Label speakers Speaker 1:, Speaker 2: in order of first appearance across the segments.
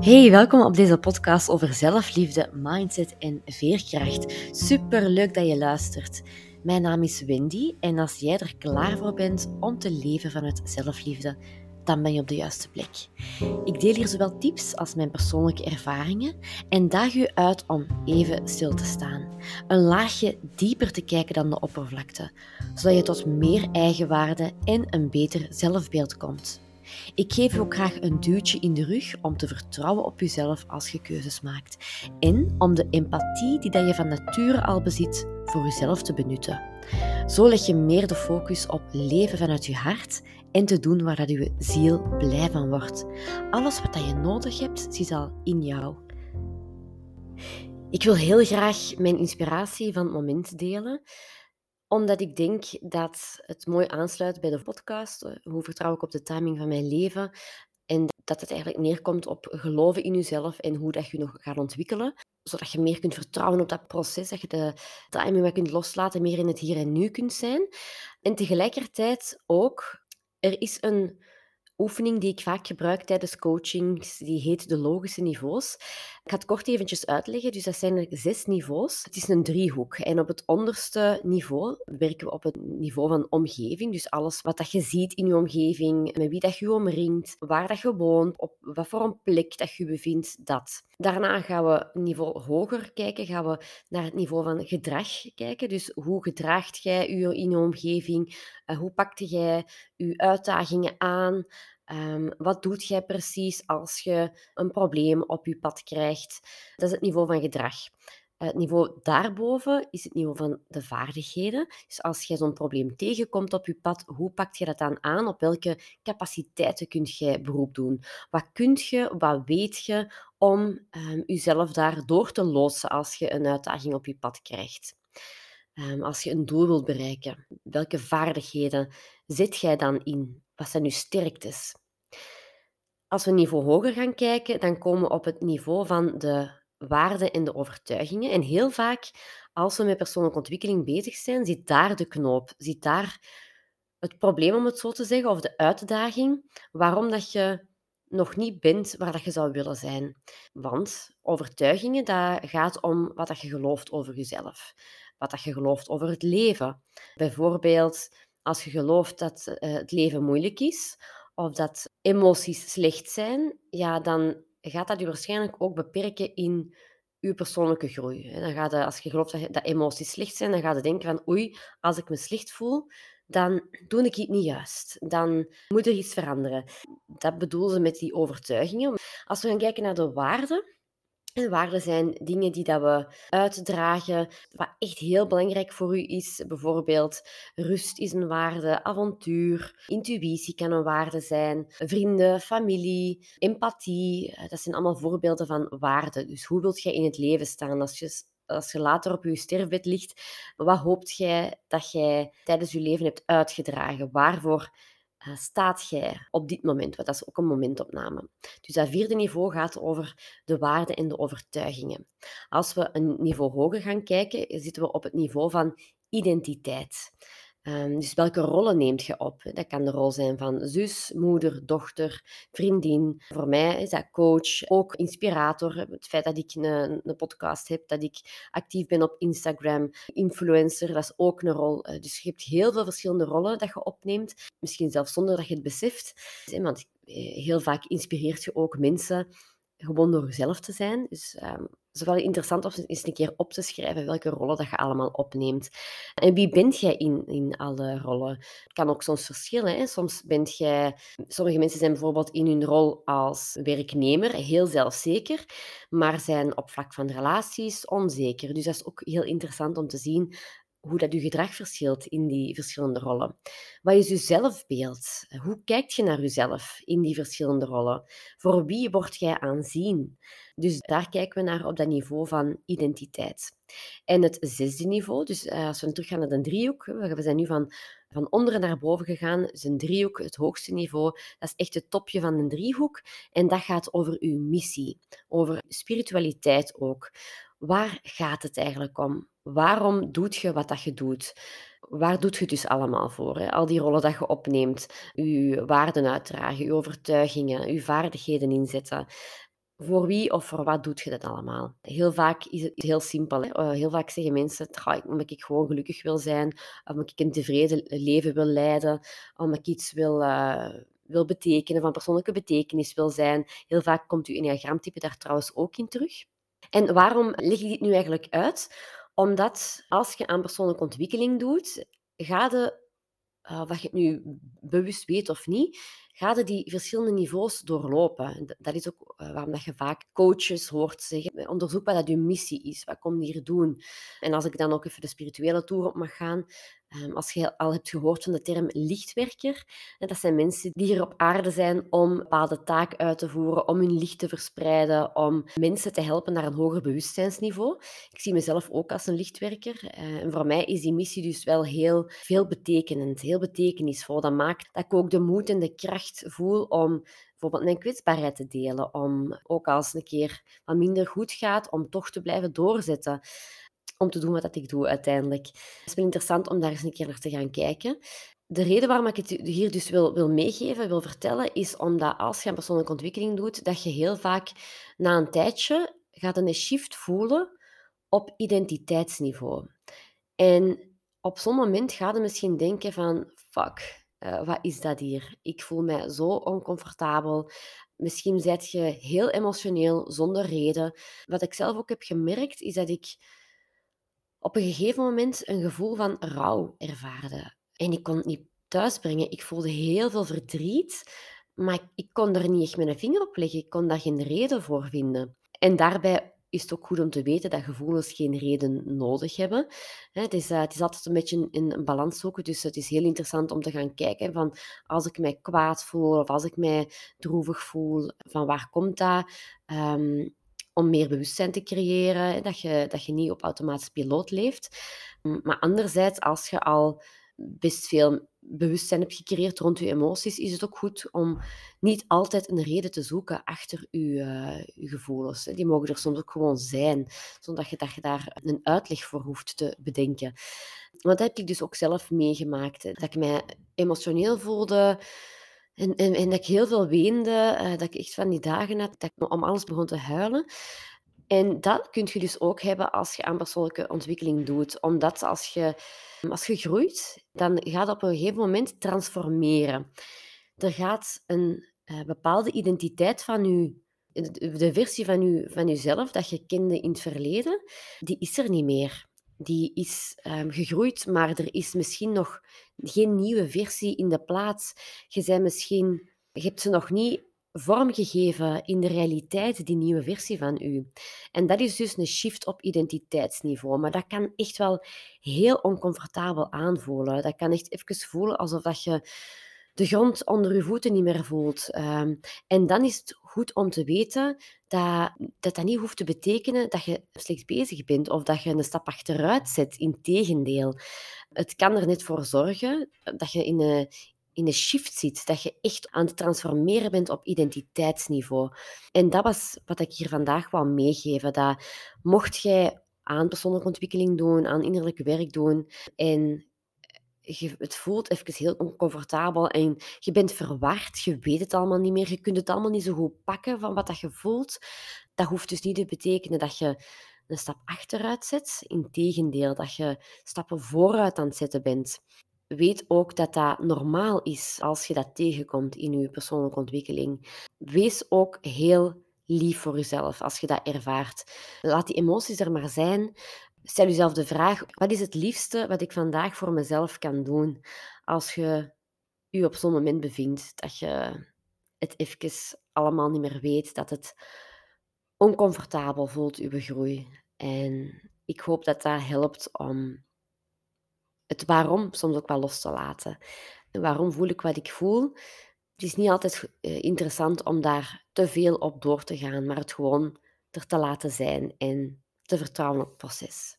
Speaker 1: Hey, welkom op deze podcast over zelfliefde, mindset en veerkracht. Super leuk dat je luistert. Mijn naam is Wendy en als jij er klaar voor bent om te leven vanuit zelfliefde, dan ben je op de juiste plek. Ik deel hier zowel tips als mijn persoonlijke ervaringen en daag u uit om even stil te staan. Een laagje dieper te kijken dan de oppervlakte, zodat je tot meer eigenwaarde en een beter zelfbeeld komt. Ik geef je ook graag een duwtje in de rug om te vertrouwen op jezelf als je keuzes maakt. En om de empathie die dat je van nature al bezit, voor jezelf te benutten. Zo leg je meer de focus op leven vanuit je hart en te doen waar dat je ziel blij van wordt. Alles wat dat je nodig hebt, zit al in jou. Ik wil heel graag mijn inspiratie van het moment delen omdat ik denk dat het mooi aansluit bij de podcast. Eh, hoe vertrouw ik op de timing van mijn leven? En dat het eigenlijk neerkomt op geloven in jezelf en hoe dat je nog gaat ontwikkelen. Zodat je meer kunt vertrouwen op dat proces, dat je de timing wat kunt loslaten, meer in het hier en nu kunt zijn. En tegelijkertijd ook, er is een oefening die ik vaak gebruik tijdens coachings, die heet de logische niveaus. Ik ga het kort eventjes uitleggen. Dus dat zijn er zes niveaus. Het is een driehoek. En op het onderste niveau werken we op het niveau van omgeving. Dus alles wat dat je ziet in je omgeving, met wie dat je omringt, waar dat je woont, op wat voor een plek dat je bevindt, dat. Daarna gaan we niveau hoger kijken, gaan we naar het niveau van gedrag kijken. Dus hoe gedraagt jij je in je omgeving? Uh, hoe pakte jij je uitdagingen aan? Um, wat doet jij precies als je een probleem op je pad krijgt? Dat is het niveau van gedrag. Het niveau daarboven is het niveau van de vaardigheden. Dus als je zo'n probleem tegenkomt op je pad, hoe pak je dat dan aan? Op welke capaciteiten kun je beroep doen? Wat kun je, wat weet je om um, jezelf daar door te loodsen als je een uitdaging op je pad krijgt? Um, als je een doel wilt bereiken, welke vaardigheden zet jij dan in? Wat zijn je sterktes? Als we een niveau hoger gaan kijken, dan komen we op het niveau van de waarden en de overtuigingen. En heel vaak, als we met persoonlijke ontwikkeling bezig zijn, zit daar de knoop, zit daar het probleem, om het zo te zeggen, of de uitdaging, waarom dat je nog niet bent waar dat je zou willen zijn. Want overtuigingen, dat gaat om wat dat je gelooft over jezelf, wat dat je gelooft over het leven. Bijvoorbeeld, als je gelooft dat eh, het leven moeilijk is, of dat emoties slecht zijn, ja, dan gaat dat je waarschijnlijk ook beperken in je persoonlijke groei. Dan gaat als je gelooft dat, emoties slecht zijn, dan ga je denken van oei, als ik me slecht voel, dan doe ik het niet juist. Dan moet er iets veranderen. Dat bedoelen ze met die overtuigingen. Als we gaan kijken naar de waarden, en waarden zijn dingen die dat we uitdragen, wat echt heel belangrijk voor u is. Bijvoorbeeld rust is een waarde, avontuur, intuïtie kan een waarde zijn, vrienden, familie, empathie. Eh, dat zijn allemaal voorbeelden van waarden. Dus hoe wilt jij in het leven staan als je als je later op je sterfbed ligt, wat hoopt jij dat jij tijdens je leven hebt uitgedragen? Waarvoor staat jij op dit moment? Want dat is ook een momentopname. Dus dat vierde niveau gaat over de waarden en de overtuigingen. Als we een niveau hoger gaan kijken, zitten we op het niveau van identiteit. Um, dus welke rollen neemt je op? Dat kan de rol zijn van zus, moeder, dochter, vriendin. Voor mij is dat coach, ook inspirator. Het feit dat ik een, podcast heb, dat ik actief ben op Instagram, influencer, dat is ook een rol. Eh, dus je hebt heel veel verschillende rollen dat je opneemt, misschien zelfs zonder dat je het beseft. Want eh, heel vaak inspireert je ook mensen gewoon door jezelf te zijn. Dus het is wel interessant om eens een keer op te schrijven welke rollen dat je allemaal opneemt. En wie bent jij in, in alle rollen? Het kan ook soms verschillen. Hè? Soms bent jij... Sommige mensen zijn bijvoorbeeld in hun rol als werknemer heel zelfzeker, maar zijn op vlak van relaties onzeker. Dus dat is ook heel interessant om te zien hoe dat je gedrag verschilt in die verschillende rollen. Wat is je zelfbeeld? Hoe kijk je naar jezelf in die verschillende rollen? Voor wie word jij aanzien? Dus daar kijken we naar op dat niveau van identiteit. En het zesde niveau, dus eh, als we teruggaan naar de driehoek, we zijn nu van, van onderen naar boven gegaan, is een driehoek het hoogste niveau, dat is echt het topje van een driehoek. En dat gaat over uw missie, over spiritualiteit ook. Waar gaat het eigenlijk om? Waarom doet je wat dat je doet? Waar doet je het dus allemaal voor? Hè? Al die rollen dat je opneemt, je waarden uitdragen, je overtuigingen, je vaardigheden inzetten. Voor wie of voor wat doet je dat allemaal? Heel vaak is het heel simpel. Hè? Eh, heel vaak zeggen mensen, omdat ik gewoon gelukkig wil zijn, omdat ik een tevreden leven wil leiden, omdat ik iets wil, uh, wil betekenen, van persoonlijke betekenis wil zijn. Heel vaak komt uw enneagramtype daar trouwens ook in terug. En waarom leg ik dit nu eigenlijk uit? Omdat als je aan persoonlijke ontwikkeling doet, ga je, uh, wat je nu bewust weet of niet, ga je die verschillende niveaus doorlopen. Dat is ook uh, waarom dat je vaak coaches hoort zeggen, onderzoek wat dat je missie is, wat kom je hier doen? En als ik dan ook even de spirituele toer op mag gaan, Ehm, als je al hebt gehoord van de term lichtwerker, dat zijn mensen die hier op aarde zijn om bepaalde taak uit te voeren, om hun licht te verspreiden, om mensen te helpen naar een hoger bewustzijnsniveau. Ik zie mezelf ook als een lichtwerker. Eh, en voor mij is die missie dus wel heel veel betekenend, heel betekenisvol. Dat maakt dat ik ook de moed en de kracht voel om bijvoorbeeld mijn kwetsbaarheid te delen, om ook als het een keer wat minder goed gaat, om toch te blijven doorzetten om te doen wat ik doe uiteindelijk. Het is wel interessant om daar eens een keer naar te gaan kijken. De reden waarom ik het hier dus wil, wil meegeven, wil vertellen, is omdat als je een persoonlijke ontwikkeling doet, dat je heel vaak na een tijdje gaat een shift voelen op identiteitsniveau. En op zo'n moment gaat je misschien denken van, fuck, uh, wat is dat hier? Ik voel mij zo oncomfortabel. Misschien zit je heel emotioneel, zonder reden. Wat ik zelf ook heb gemerkt, is dat ik op een gegeven moment een gevoel van rouw ervaarde. En ik kon het niet thuisbrengen. Ik voelde heel veel verdriet, maar ik kon er niet echt mijn vinger op leggen. Ik kon daar geen reden voor vinden. En daarbij is het ook goed om te weten dat gevoelens geen reden nodig hebben. Het is, uh, het is altijd een beetje een balans zoeken, dus het is heel interessant om te gaan kijken van als ik mij kwaad voel of als ik mij droevig voel, van waar komt dat? Um, om meer bewustzijn te creëren, dat je, dat je niet op automatisch piloot leeft. Maar anderzijds, als je al best veel bewustzijn hebt gecreëerd rond je emoties, is het ook goed om niet altijd een reden te zoeken achter je, je gevoelens. Die mogen er soms ook gewoon zijn, zonder dat je, dat je daar een uitleg voor hoeft te bedenken. Want dat heb ik dus ook zelf meegemaakt. Dat ik mij emotioneel voelde, en, en, en dat ik heel veel weende, uh, dat ik echt van die dagen had dat ik om alles begon te huilen. En dat kun je dus ook hebben als je aan persoonlijke ontwikkeling doet. Omdat als je, als je groeit, dan gaat het op een gegeven moment transformeren. Er gaat een uh, bepaalde identiteit van je, de versie van, je, van jezelf dat je kende in het verleden, die is er niet meer die is um, gegroeid, maar er is misschien nog geen nieuwe versie in de plaats. Je, bent misschien, je hebt ze nog niet vormgegeven in de realiteit, die nieuwe versie van u. En dat is dus een shift op identiteitsniveau. Maar dat kan echt wel heel oncomfortabel aanvoelen. Dat kan echt even voelen alsof dat je de grond onder je voeten niet meer voelt. Um, en dan is het goed om te weten dat, dat dat niet hoeft te betekenen dat je slecht bezig bent of dat je een stap achteruit zet. Integendeel. Het kan er net voor zorgen dat je in een, in een shift zit, dat je echt aan het transformeren bent op identiteitsniveau. En dat was wat ik hier vandaag wou meegeven. Dat mocht jij aan persoonlijke ontwikkeling doen, aan innerlijk werk doen en je, het voelt even heel oncomfortabel en je bent verward, je weet het allemaal niet meer, je kunt het allemaal niet zo goed pakken van wat dat je voelt. Dat hoeft dus niet te betekenen dat je een stap achteruit zet. Integendeel, dat je stappen vooruit aan het zetten bent. Weet ook dat dat normaal is als je dat tegenkomt in je persoonlijke ontwikkeling. Wees ook heel lief voor jezelf als je dat ervaart. Laat die emoties er maar zijn. Stel jezelf de vraag: wat is het liefste wat ik vandaag voor mezelf kan doen als je je op zo'n moment bevindt dat je het even allemaal niet meer weet, dat het oncomfortabel voelt, uw groei. En ik hoop dat dat helpt om het waarom soms ook wel los te laten. waarom voel ik wat ik voel? Het is niet altijd eh, interessant om daar te veel op door te gaan, maar het gewoon er te laten zijn en te vertrouwen op het proces.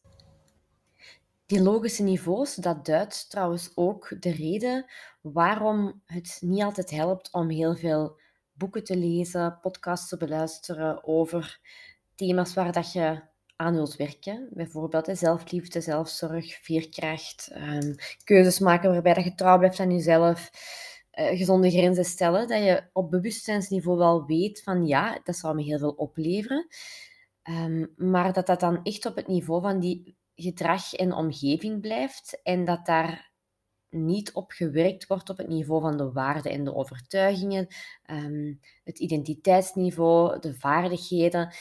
Speaker 1: Die logische niveaus, dat duidt trouwens ook de reden waarom het niet altijd helpt om heel veel boeken te lezen, podcasts te beluisteren over thema's waar dat je aan wilt werken. Bijvoorbeeld zelfliefde, zelfzorg, veerkracht, um, keuzes maken waarbij dat je trouw blijft aan jezelf. uh, gezonde grenzen stellen. Dat je op bewustzijnsniveau wel weet van ja, dat zou me heel veel opleveren. Um, maar dat dat dan echt op het niveau van die gedrag en omgeving blijft en dat daar niet op gewerkt wordt op het niveau van de waarden en de overtuigingen, um, het identiteitsniveau, de vaardigheden.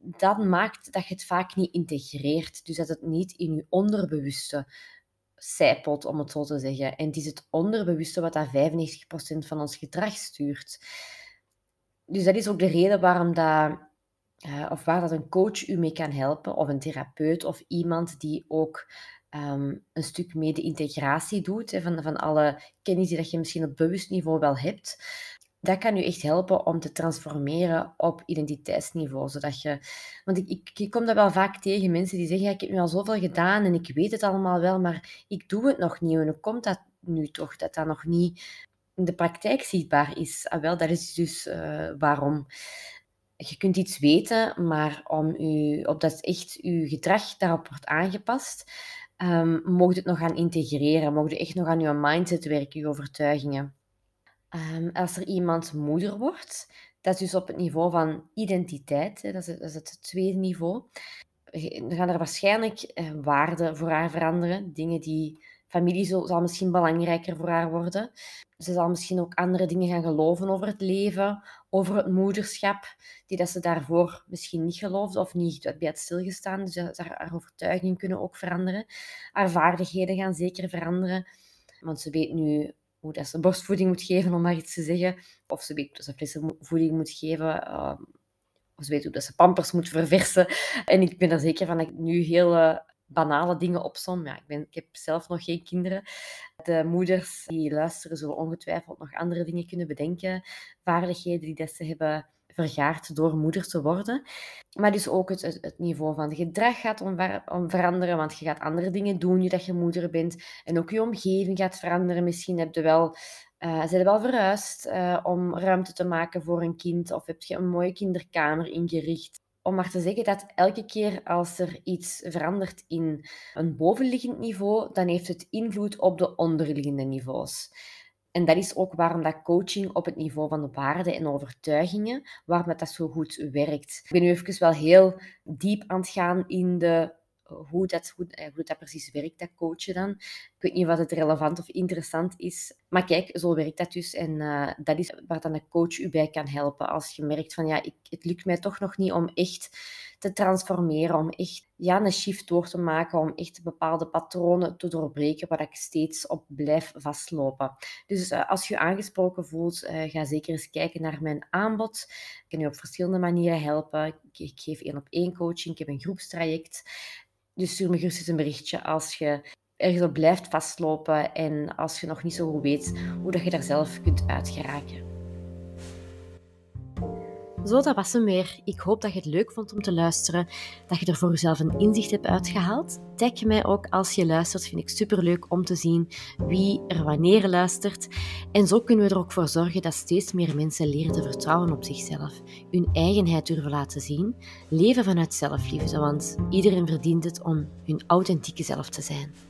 Speaker 1: Dat maakt dat je het vaak niet integreert. Dus dat het niet in je onderbewuste zijpelt, om het zo te zeggen. En het is het onderbewuste wat dat 95% van ons gedrag stuurt. Dus dat is ook de reden waarom dat, uh, of waar dat een coach u mee kan helpen, of een therapeut, of iemand die ook um, een stuk meer de integratie doet, van, van alle kennis die dat je misschien op bewust niveau wel hebt. Dat kan u echt helpen om te transformeren op identiteitsniveau. Zodat je, want ik, ik, ik kom dat wel vaak tegen, mensen die zeggen, ik heb nu al zoveel gedaan en ik weet het allemaal wel, maar ik doe het nog niet. En hoe komt dat nu toch, dat dat nog niet in de praktijk zichtbaar is? Ah, wel, dat is dus uh, waarom je kunt iets weten, maar om u, opdat echt uw gedrag daarop wordt aangepast, um, mocht het nog gaan integreren, mocht je echt nog aan je mindset werken, je overtuigingen. Um, als er iemand moeder wordt, dat is dus op het niveau van identiteit, hè, dat, is het, dat, is het, tweede niveau, dan gaan er waarschijnlijk eh, waarden voor haar veranderen, dingen die familie zal, zal misschien belangrijker voor haar worden. Ze zal misschien ook andere dingen gaan geloven over het leven, over het moederschap, die dat ze daarvoor misschien niet geloofde of niet bij het stilgestaan. Dus haar, haar overtuigingen kunnen ook veranderen. Haar vaardigheden gaan zeker veranderen. Want ze weet nu hoe dat ze borstvoeding moet geven, om maar iets te zeggen. Of ze weet hoe ze voeding moet geven. Uh, of ze weet hoe dat ze pampers moet verversen. En ik ben er zeker van dat ik nu heel banale dingen opsom. Ja, ik, ben, ik heb zelf nog geen kinderen. De moeders die luisteren zullen ongetwijfeld nog andere dingen kunnen bedenken. Vaardigheden die dat ze hebben vergaard door moeder te worden. Maar dus ook het, het, niveau van gedrag gaat om, veranderen, want je gaat andere dingen doen nu dat je moeder bent. En ook je omgeving gaat veranderen. Misschien heb je wel, uh, zijn wel verhuisd uh, om ruimte te maken voor een kind, of heb je een mooie kinderkamer ingericht om maar te zeggen dat elke keer als er iets verandert in een bovenliggend niveau, dan heeft het invloed op de onderliggende niveaus. En dat is ook waarom dat coaching op het niveau van de waarden en overtuigingen, waarom dat zo goed werkt. Ik ben nu even wel heel diep aan het gaan in de hoe dat, hoe, eh, hoe dat precies werkt, dat coachen dan. Ik weet niet wat het relevant of interessant is. Maar kijk, zo werkt dat dus. En uh, dat is waar dan een coach u bij kan helpen. Als je merkt van, ja, ik, het lukt mij toch nog niet om echt te transformeren. Om echt ja, een shift door te maken. Om echt bepaalde patronen te doorbreken waar ik steeds op blijf vastlopen. Dus uh, als je aangesproken voelt, uh, ga zeker eens kijken naar mijn aanbod. Ik kan je op verschillende manieren helpen. Ik, ik geef één op één coaching. Ik heb een groepstraject. Dus stuur me gerust eens een berichtje als je ergens op blijft vastlopen en als je nog niet zo goed weet hoe dat je daar zelf kunt uitgeraken. Zo, dat was hem weer. Ik hoop dat je het leuk vond om te luisteren, dat je er voor jezelf een inzicht hebt uitgehaald. Tag mij ook als je luistert, vind ik superleuk om te zien wie er wanneer luistert. En zo kunnen we er ook voor zorgen dat steeds meer mensen leren te vertrouwen op zichzelf, hun eigenheid durven laten zien, leven vanuit zelfliefde, want iedereen verdient het om hun authentieke zelf te zijn.